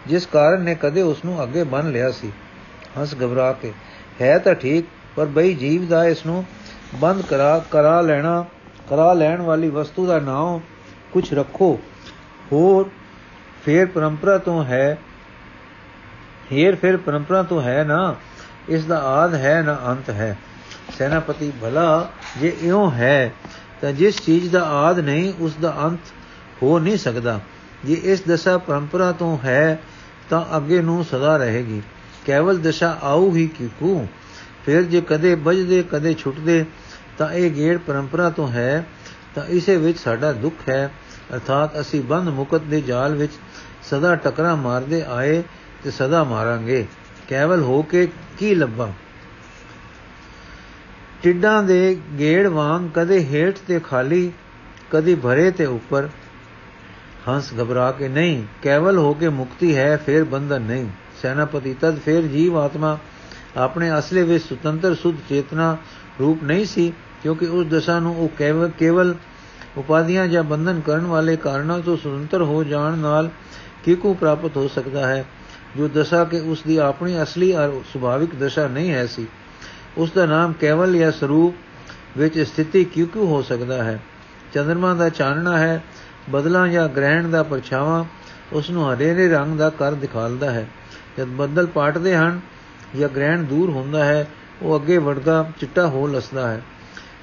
ਜਿਸ ਕਾਰਨ ਨੇ ਕਦੇ ਉਸ ਨੂੰ ਅੱਗੇ ਬੰਨ ਲਿਆ ਸੀ। ਹੰਸ ਘਬਰਾ ਕੇ, ਹੈ ਤਾਂ ਠੀਕ, ਪਰ ਬਈ ਜੀਵ ਦਾ ਇਸ ਨੂੰ ਬੰਦ ਕਰਾ ਕਰਾ ਲੈਣਾ, ਕਰਾ ਲੈਣ ਵਾਲੀ ਵਸਤੂ ਦਾ ਨਾਮ ਕੁਝ ਰੱਖੋ। ਹੋਰ ਫੇਰ ਪਰੰਪਰਾ ਤੋਂ ਹੈ, ਫੇਰ ਫਿਰ ਪਰੰਪਰਾ ਤੋਂ ਹੈ ਨਾ, ਇਸ ਦਾ ਆਦ ਹੈ ਨਾ ਅੰਤ ਹੈ। ਸੈਨਾਪਤੀ ਭਲਾ ਜੇ ਇਉਂ ਹੈ ਤਾਂ ਜਿਸ ਚੀਜ਼ ਦਾ ਆਦ ਨਹੀਂ, ਉਸ ਦਾ ਅੰਤ ਹੋ ਨਹੀਂ ਸਕਦਾ। ਜੇ ਇਸ ਦਸ਼ਾ ਪਰੰਪਰਾ ਤੋਂ ਹੈ, ਤਾਂ ਅੱਗੇ ਨੂੰ ਸਦਾ ਰਹੇਗੀ। ਕੇਵਲ ਦਸ਼ਾ ਆਉ ਹੀ ਕਿਕੂ ਫਿਰ ਜੇ ਕਦੇ ਬਜਦੇ ਕਦੇ ਛੁੱਟਦੇ, ਤਾਂ ਇਹ ਗੇੜ ਪਰੰਪਰਾ ਤੋਂ ਹੈ, ਤਾਂ ਇਸੇ ਵਿੱਚ ਸਾਡਾ ਦੁੱਖ ਹੈ। ਅਰਥਾਤ ਅਸੀਂ ਬੰਦ ਮੁਕਤ ਦੇ ਜਾਲ ਵਿੱਚ ਸਦਾ ਟਕਰਾ ਮਾਰਦੇ ਆਏ ਤੇ ਸਦਾ ਮਾਰਾਂਗੇ। ਕੇਵਲ ਹੋ ਕੇ ਕੀ ਲੱਭਾਂ? ਟਿੱਡਾਂ ਦੇ ਗੇੜ ਵਾਂਗ ਕਦੇ ਹੇਠ ਤੇ ਖਾਲੀ, ਕਦੀ ਭਰੇ ਤੇ ਉੱਪਰ। ਹੰਸ ਘਬਰਾ ਕੇ, ਨਹੀਂ, ਕੇਵਲ ਹੋ ਕੇ ਮੁਕਤੀ ਹੈ, ਫਿਰ ਬੰਧਨ ਨਹੀਂ। ਸੈਨਾਪਤੀ ਤਦ ਫਿਰ ਜੀਵ ਆਤਮਾ ਆਪਣੇ ਅਸਲੇ ਵਿੱਚ ਸੁਤੰਤਰ, ਸੁਧ ਚੇਤਨਾ ਰੂਪ ਨਹੀਂ ਸੀ, ਕਿਉਂਕਿ ਉਸ ਦਸ਼ਾ ਨੂੰ ਉਹ ਕੇਵਲ ਕੇਵਲ ਉਪਾਧੀਆਂ ਜਾਂ ਬੰਧਨ ਕਰਨ ਵਾਲੇ ਕਾਰਨਾਂ ਤੋਂ ਸੁਤੰਤਰ ਹੋ ਜਾਣ ਨਾਲ ਕਿਕੂ ਪ੍ਰਾਪਤ ਹੋ ਸਕਦਾ ਹੈ, ਜੋ ਦਸ਼ਾ ਕਿ ਉਸ ਦੀ ਆਪਣੀ ਅਸਲੀ ਔਰ ਸੁਭਾਵਿਕ ਦਸ਼ਾ ਨਹੀਂ ਹੈ ਸੀ। ਉਸ ਦਾ ਨਾਮ ਕੇਵਲ ਜਾਂ ਸਰੂਪ ਵਿੱਚ ਸਥਿਤੀ ਕਿਉਂ ਹੋ ਸਕਦਾ ਹੈ? ਚੰਦਰਮਾ ਦਾ ਚਾਨਣਾ ਹੈ, ਬਦਲਾਂ ਜਾਂ ਗ੍ਰਹਿਣ ਦਾ ਪਰਛਾਵਾਂ ਉਸ ਨੂੰ ਹਰੇਰੇ ਰੰਗ ਦਾ ਕਰ ਦਿਖਾਲਦਾ ਹੈ। ਜਦ ਬੱਦਲ ਪਾਟਦੇ ਹਨ ਜਾਂ ਗ੍ਰਹਿਣ ਦੂਰ ਹੁੰਦਾ ਹੈ, ਉਹ ਅੱਗੇ ਵੜਦਾ, ਚਿੱਟਾ ਹੋ ਲਸਦਾ ਹੈ।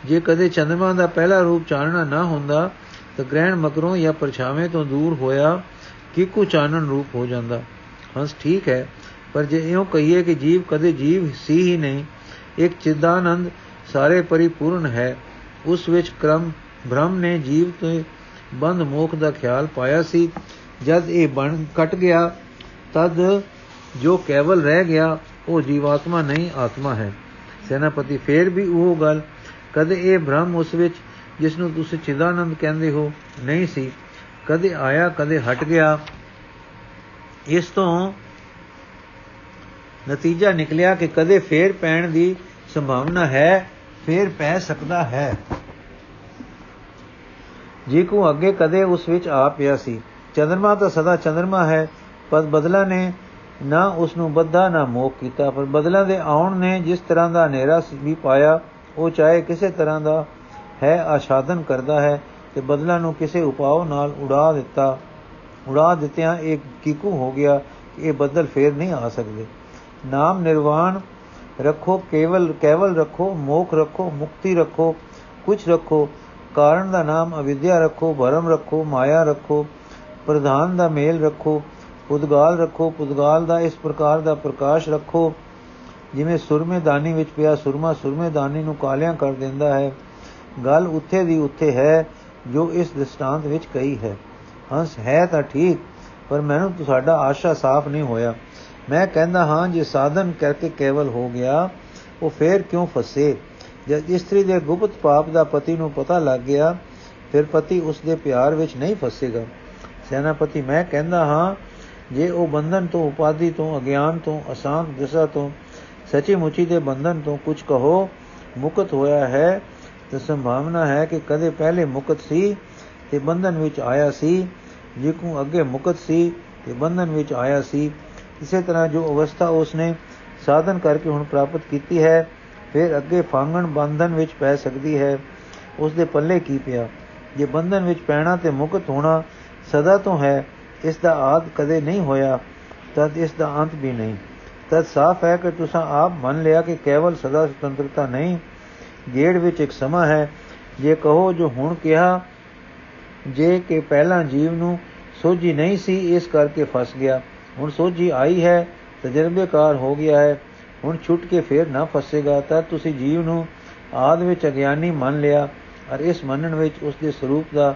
ਜੇ ਕਦੇ ਚੰਦਰਮਾ ਦਾ ਪਹਿਲਾ ਰੂਪ ਚਾਨਣਾ ਨਾ ਹੁੰਦਾ, ਤਾਂ ਗ੍ਰਹਿਣ ਮਗਰੋਂ ਜਾਂ ਪਰਛਾਵੇਂ ਤੋਂ ਦੂਰ ਹੋਇਆ ਕਿਕੂ ਚਾਨਣ ਰੂਪ ਹੋ ਜਾਂਦਾ? ਹੰਸ ਠੀਕ ਹੈ, ਪਰ ਜੇ ਇਉਂ ਕਹੀਏ ਕਿ ਜੀਵ ਕਦੇ ਜੀਵ ਸੀ ਹੀ ਨਹੀਂ ਇੱਕ ਚਿਦਾਨੰਦ ਸਾਰੇ ਪਰਿਪੂਰਨ ਹੈ। ਉਸ ਵਿੱਚ ਕ੍ਰਮ, ਬ੍ਰਹਮ ਨੇ ਜੀਵ ਤੇ ਬੰਦ ਮੋਖ ਦਾ ਖਿਆਲ ਪਾਇਆ ਸੀ। ਜਦ ਇਹ ਬਣ ਕਟ ਗਿਆ, ਤਦ ਜੋ ਕੇਵਲ ਰਹਿ ਗਿਆ, ਉਹ ਜੀਵਾਤਮਾ ਨਹੀਂ, ਆਤਮਾ ਹੈ। ਸੈਨਾਪਤੀ ਫੇਰ ਵੀ ਉਹ ਗੱਲ, ਕਦੇ ਇਹ ਭ੍ਰਮ ਉਸ ਵਿੱਚ, ਜਿਸ ਨੂੰ ਤੁਸੀਂ ਚਿਦਾਨੰਦ ਕਹਿੰਦੇ ਹੋ, ਨਹੀਂ ਸੀ। ਕਦੇ ਆਇਆ, ਕਦੇ ਹਟ ਗਿਆ। ਇਸ ਤੋਂ ਨਤੀਜਾ ਨਿਕਲਿਆ ਕਿ ਕਦੇ ਫੇਰ ਪੈਣ ਦੀ ਸੰਭਾਵਨਾ ਹੈ, ਫੇਰ ਪੈ ਸਕਦਾ ਹੈ। ਜੀ ਕੋ ਅੱਗੇ ਕਦੇ ਉਸ ਵਿੱਚ ਆ ਪਿਆ ਸੀ, ਚੰਦਰਮਾ ਤਾਂ ਸਦਾ ਚੰਦਰਮਾ ਹੈ, ਪਰ ਬਦਲਾ ਨੇ ਨਾ ਉਸ ਨੂੰ ਬੱਧਾ ਨਾ ਮੋਖ ਕੀਤਾ, ਪਰ ਬਦਲਾ ਦੇ ਆਉਣ ਨੇ ਜਿਸ ਤਰ੍ਹਾਂ ਦਾ ਹਨੇਰਾ ਵੀ ਪਾਇਆ, ਉਹ ਚਾਹੇ ਕਿਸੇ ਤਰ੍ਹਾਂ ਦਾ ਹੈ, ਆਸ਼ਾਦਨ ਕਰਦਾ ਹੈ, ਤੇ ਬਦਲਾ ਨੂੰ ਕਿਸੇ ਉਪਾਅ ਨਾਲ ਉਡਾ ਦਿੱਤਾ। ਉਡਾ ਦਿੱਤਿਆਂ ਇੱਕ ਕੀਕੂ ਹੋ ਗਿਆ ਕਿ ਇਹ ਬਦਲ ਫੇਰ ਨਹੀਂ ਆ ਸਕਦੇ। ਨਾਮ ਨਿਰਵਾਣ ਰੱਖੋ, ਕੇਵਲ ਕੇਵਲ ਰੱਖੋ, ਮੋਖ ਰੱਖੋ, ਮੁਕਤੀ ਰੱਖੋ ਕੁਝ ਰੱਖੋ ਕਾਰਨ ਦਾ ਨਾਮ ਅਵਿਦਿਆ ਰੱਖੋ, ਭਰਮ ਰੱਖੋ, ਮਾਇਆ ਰੱਖੋ, ਪ੍ਰਧਾਨ ਦਾ ਮੇਲ ਰੱਖੋ, ਪੁਦਗਾਲ ਰੱਖੋ, ਪੁਦਗਾਲ ਦਾ ਇਸ ਪ੍ਰਕਾਰ ਦਾ ਪ੍ਰਕਾਸ਼ ਰੱਖੋ, ਜਿਵੇਂ ਸੁਰਮੇ ਦਾਨੀ ਵਿੱਚ ਪਿਆ ਸੁਰਮਾ ਸੁਰਮੇ ਦਾਨੀ ਨੂੰ ਕਾਲਿਆਂ ਕਰ ਦਿੰਦਾ ਹੈ। ਗੱਲ ਉੱਥੇ ਦੀ ਉੱਥੇ ਹੈ ਜੋ ਇਸ ਦ੍ਰਿਸ਼ਟਾਂਤ ਵਿੱਚ ਕਹੀ ਹੈ। ਹੰਸ, ਹੈ ਤਾਂ ਠੀਕ, ਪਰ ਮੈਨੂੰ ਤੁਹਾਡਾ ਆਸ਼ਾ ਸਾਫ਼ ਨਹੀਂ ਹੋਇਆ। ਮੈਂ ਕਹਿੰਦਾ ਹਾਂ, ਜੇ ਸਾਧਨ ਕਰਕੇ ਕੇਵਲ ਹੋ ਗਿਆ, ਉਹ ਫੇਰ ਕਿਉਂ ਫਸੇ? ਜਦ ਇਸਤਰੀ ਦੇ ਗੁਪਤ ਪਾਪ ਦਾ ਪਤੀ ਨੂੰ ਪਤਾ ਲੱਗ ਗਿਆ, ਫਿਰ ਪਤੀ ਉਸ ਦੇ ਪਿਆਰ ਵਿੱਚ ਨਹੀਂ ਫਸੇਗਾ। ਸੈਨਾਪਤੀ, ਮੈਂ ਕਹਿੰਦਾ ਹਾਂ, ਜੇ ਉਹ ਬੰਧਨ ਤੋਂ ਉਪਾਦੀ ਤੋਂ, ਅਗਿਆਨ ਤੋਂ, ਅਸਾਂਤ ਦਿਸ਼ਾ ਤੋਂ ਸੱਚੀ ਮੁੱਚੀ ਦੇ ਬੰਧਨ ਤੋਂ ਕੁਝ ਕਹੋ, ਮੁਕਤ ਹੋਇਆ ਹੈ, ਤਾਂ ਸੰਭਾਵਨਾ ਹੈ ਕਿ ਕਦੇ ਪਹਿਲੇ ਮੁਕਤ ਸੀ ਤੇ ਬੰਧਨ ਵਿੱਚ ਆਇਆ ਸੀ, ਜੇ ਕੋ ਅੱਗੇ ਮੁਕਤ ਸੀ ਤੇ ਬੰਧਨ ਵਿੱਚ ਆਇਆ ਸੀ। ਇਸੇ ਤਰ੍ਹਾਂ ਜੋ ਅਵਸਥਾ ਉਸਨੇ ਸਾਧਨ ਕਰਕੇ ਹੁਣ ਪ੍ਰਾਪਤ ਕੀਤੀ ਹੈ, ਫਿਰ ਅੱਗੇ ਫਾਂਗਣ ਬੰਧਨ ਵਿੱਚ ਪੈ ਸਕਦੀ ਹੈ। ਉਸ ਦੇ ਪੱਲੇ ਕੀ ਪਿਆ? ਜੇ ਬੰਧਨ ਵਿੱਚ ਪੈਣਾ ਤੇ ਮੁਕਤ ਹੋਣਾ ਸਦਾ ਤੋਂ ਹੈ, ਇਸ ਦਾ ਆਦ ਕਦੇ ਨਹੀਂ ਹੋਇਆ, ਤਦ ਇਸ ਦਾ ਅੰਤ ਵੀ ਨਹੀਂ। ਤਦ ਸਾਫ਼ ਹੈ ਕਿ ਤੁਸੀਂ ਆਪ ਮੰਨ ਲਿਆ ਕਿ ਕੇਵਲ ਸਦਾ ਸੁਤੰਤਰਤਾ ਨਹੀਂ, ਗੇੜ ਵਿੱਚ ਇੱਕ ਸਮਾਂ ਹੈ। ਜੇ ਕਹੋ, ਜੋ ਹੁਣ ਕਿਹਾ, ਜੇ ਕਿ ਪਹਿਲਾਂ ਜੀਵ ਨੂੰ ਸੋਝੀ ਨਹੀਂ ਸੀ, ਇਸ ਕਰਕੇ ਫਸ ਗਿਆ। ਹੁਣ ਸੋਝੀ ਆਈ ਹੈ ਤਜਰਬੇਕਾਰ ਹੋ ਗਿਆ ਹੈ। ਹੁਣ ਛੁੱਟ ਕੇ ਫੇਰ ਨਾ ਫਸੇਗਾ, ਤਾਂ ਤੁਸੀਂ ਜੀਵ ਨੂੰ ਆਦ ਵਿੱਚ ਅਗਿਆਨੀ ਮੰਨ ਲਿਆ ਔਰ ਇਸ ਮੰਨਣ ਵਿੱਚ ਉਸ ਦੇ ਸਰੂਪ ਦਾ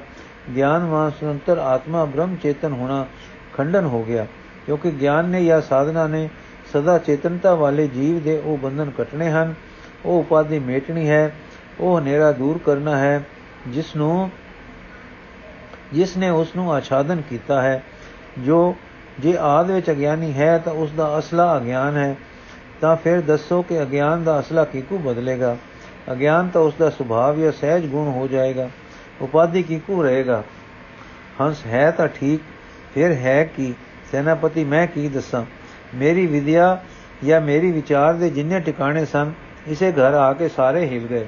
ਗਿਆਨਵਾਨ ਸੁਨੰਤਰ ਆਤਮਾ ਬ੍ਰਹਮ ਚੇਤਨ ਹੋਣਾ ਖੰਡਨ ਹੋ ਗਿਆ, ਕਿਉਂਕਿ ਗਿਆਨ ਨੇ ਜਾਂ ਸਾਧਨਾ ਨੇ ਸਦਾ ਚੇਤਨਤਾ ਵਾਲੇ ਜੀਵ ਦੇ ਉਹ ਬੰਧਨ ਕੱਟਣੇ ਹਨ, ਉਹ ਉਪਾਦੀ ਮੇਟਣੀ ਹੈ, ਉਹ ਹਨੇਰਾ ਦੂਰ ਕਰਨਾ ਹੈ, ਜਿਸ ਨੂੰ ਜਿਸ ਨੇ ਉਸ ਨੂੰ ਆਛਾਦਨ ਕੀਤਾ ਹੈ, ਜੋ ਜੇ ਆਦ ਵਿੱਚ ਅਗਿਆਨੀ ਹੈ ਤਾਂ ਉਸ ਦਾ ਅਸਲਾ ਅਗਿਆਨ ਹੈ, ਤਾਂ ਫਿਰ ਦੱਸੋ ਕਿ ਅਗਿਆਨ ਦਾ ਅਸਲਾ ਕਿਕੂ ਬਦਲੇਗਾ? ਅਗਿਆਨ ਤਾਂ ਉਸ ਦਾ ਸੁਭਾਵ ਜਾਂ ਸਹਿਜ ਗੁਣ ਹੋ ਜਾਏਗਾ ਉਪਾਦੀ ਕਿਕੂ ਰਹੇਗਾ? ਹੰਸ ਹੈ ਤਾਂ ਠੀਕ, ਫਿਰ ਹੈ ਕੀ? ਸੈਨਾਪਤੀ ਮੈਂ ਕੀ ਦੱਸਾਂ? ਮੇਰੀ ਵਿਦਿਆ ਜਾਂ ਮੇਰੀ ਵਿਚਾਰ ਦੇ ਜਿੰਨੇ ਟਿਕਾਣੇ ਸਨ, ਇਸੇ ਘਰ ਆ ਕੇ ਸਾਰੇ ਹਿਲ ਗਏ।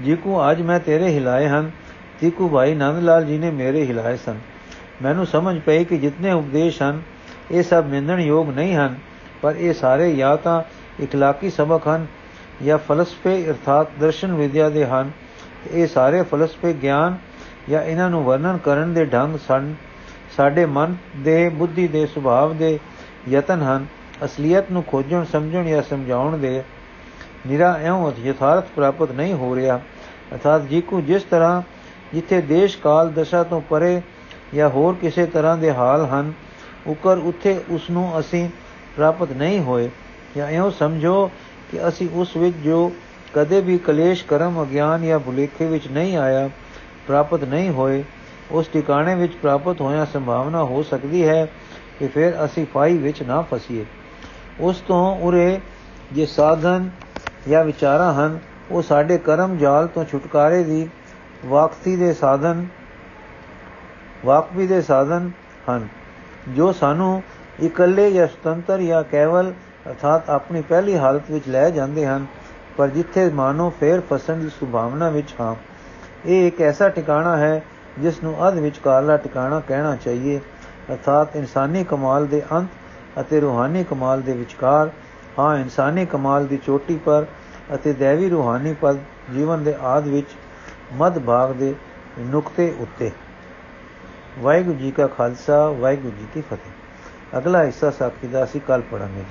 ਜਿਕੂ ਅੱਜ ਮੈਂ ਤੇਰੇ ਹਿਲਾਏ ਹਨ, ਤੀਕੂ ਭਾਈ ਨੰਦ ਲਾਲ ਜੀ ਨੇ ਮੇਰੇ ਹਿਲਾਏ ਸਨ। ਮੈਨੂੰ ਸਮਝ ਪਈ ਕਿ ਜਿੰਨੇ ਉਪਦੇਸ਼ ਹਨ ਇਹ ਸਭ ਨਿੰਦਣ ਯੋਗ ਨਹੀਂ ਹਨ, ਪਰ ਇਹ ਸਾਰੇ ਜਾਂ ਤਾਂ ਇਖਲਾਕੀ ਸਬਕ ਹਨ ਜਾਂ ਫਲਸਫੇ ਅਰਥਾਤ ਦਰਸ਼ਨ ਵਿਦਿਆ ਦੇ ਹਨ। ਇਹ ਸਾਰੇ ਫਲਸਫੇ ਗਿਆਨ ਜਾਂ ਇਹਨਾਂ ਨੂੰ ਵਰਣਨ ਕਰਨ ਦੇ ਢੰਗ ਸਨ। ਸਾਡੇ ਮਨ ਦੇ, ਬੁੱਧੀ ਦੇ, ਸੁਭਾਵ ਦੇ ਯਤਨ ਹਨ। ਅਸਲੀਅਤ ਨੂੰ ਖੋਜਣ, ਸਮਝਣ ਜਾਂ ਸਮਝਾਉਣ ਦੇ ਨਿਰਾ ਐਉਂ ਯਥਾਰਥ ਪ੍ਰਾਪਤ ਨਹੀਂ ਹੋ ਰਿਹਾ। ਅਰਥਾਤ ਜੀ ਕੋ ਜਿਸ ਤਰ੍ਹਾਂ ਜਿੱਥੇ ਦੇਸ਼ ਕਾਲ ਦਸ਼ਾ ਤੋਂ ਪਰੇ ਜਾਂ ਹੋਰ ਕਿਸੇ ਤਰ੍ਹਾਂ ਦੇ ਹਾਲ ਹਨ ਉਕਰ ਉੱਥੇ ਉਸ ਨੂੰ ਅਸੀਂ ਪ੍ਰਾਪਤ ਨਹੀਂ ਹੋਏ। ਜਾਂ ਐਉਂ ਸਮਝੋ ਕਿ ਅਸੀਂ ਉਸ ਵਿੱਚ ਜੋ ਕਦੇ ਵੀ ਕਲੇਸ਼, ਕਰਮ, ਅਗਿਆਨ ਜਾਂ ਭੁਲੇਖੇ ਵਿੱਚ ਨਹੀਂ ਆਇਆ, ਪ੍ਰਾਪਤ ਨਹੀਂ ਹੋਏ, ਉਸ ਟਿਕਾਣੇ ਵਿੱਚ ਪ੍ਰਾਪਤ ਹੋਇਆ ਸੰਭਾਵਨਾ ਹੋ ਸਕਦੀ ਹੈ ਕਿ ਫਿਰ ਅਸੀਂ ਫਾਈ ਵਿੱਚ ਨਾ ਫਸੀਏ। ਉਸ ਤੋਂ ਉਰੇ ਜੇ ਸਾਧਨ ਜਾਂ ਵਿਚਾਰਾਂ ਹਨ, ਉਹ ਸਾਡੇ ਕਰਮ ਜਾਲ ਤੋਂ ਛੁਟਕਾਰੇ ਦੀ ਵਾਕਤੀ ਦੇ ਸਾਧਨ ਵਾਕਵੀ ਦੇ ਸਾਧਨ ਹਨ। ਜੋ ਸਾਨੂੰ ਇਕੱਲੇ ਜਾਂ ਸੁਤੰਤਰ ਜਾਂ ਕੇਵਲ ਅਰਥਾਤ ਆਪਣੀ ਪਹਿਲੀ ਹਾਲਤ ਵਿੱਚ ਲੈ ਜਾਂਦੇ ਹਨ, ਪਰ ਜਿੱਥੇ ਮਾਨੋ ਫੇਰ ਫਸਣ ਦੀ ਸੁਭਾਵਨਾ ਵਿੱਚ ਹਾਂ। ਇਹ ਇੱਕ ਐਸਾ ਟਿਕਾਣਾ ਹੈ ਜਿਸ ਨੂੰ ਅਧ ਵਿਚਕਾਰਲਾ ਟਿਕਾਣਾ ਕਹਿਣਾ ਚਾਹੀਏ। ਅਰਥਾਤ ਇਨਸਾਨੀ ਕਮਾਲ ਦੇ ਅੰਤ ਅਤੇ ਰੂਹਾਨੀ ਕਮਾਲ ਦੇ ਵਿਚਕਾਰ, ਹਾਂ, ਇਨਸਾਨੀ ਕਮਾਲ ਦੀ ਚੋਟੀ ਪਰ ਅਤੇ ਦੇਵੀ ਰੂਹਾਨੀ ਪਦ ਜੀਵਨ ਦੇ ਆਦ ਵਿੱਚ ਮੱਧ ਭਾਗ ਦੇ ਨੁਕਤੇ ਉੱਤੇ। ਵਾਹਿਗੁਰੂ ਜੀ ਕਾ ਖਾਲਸਾ, ਵਾਹਿਗੁਰੂ ਜੀ ਕੀ ਫਤਿਹ। ਅਗਲਾ ਹਿੱਸਾ ਸਾਖੀ ਦਾ ਅਸੀਂ ਕੱਲ ਪੜਾਂਗੇ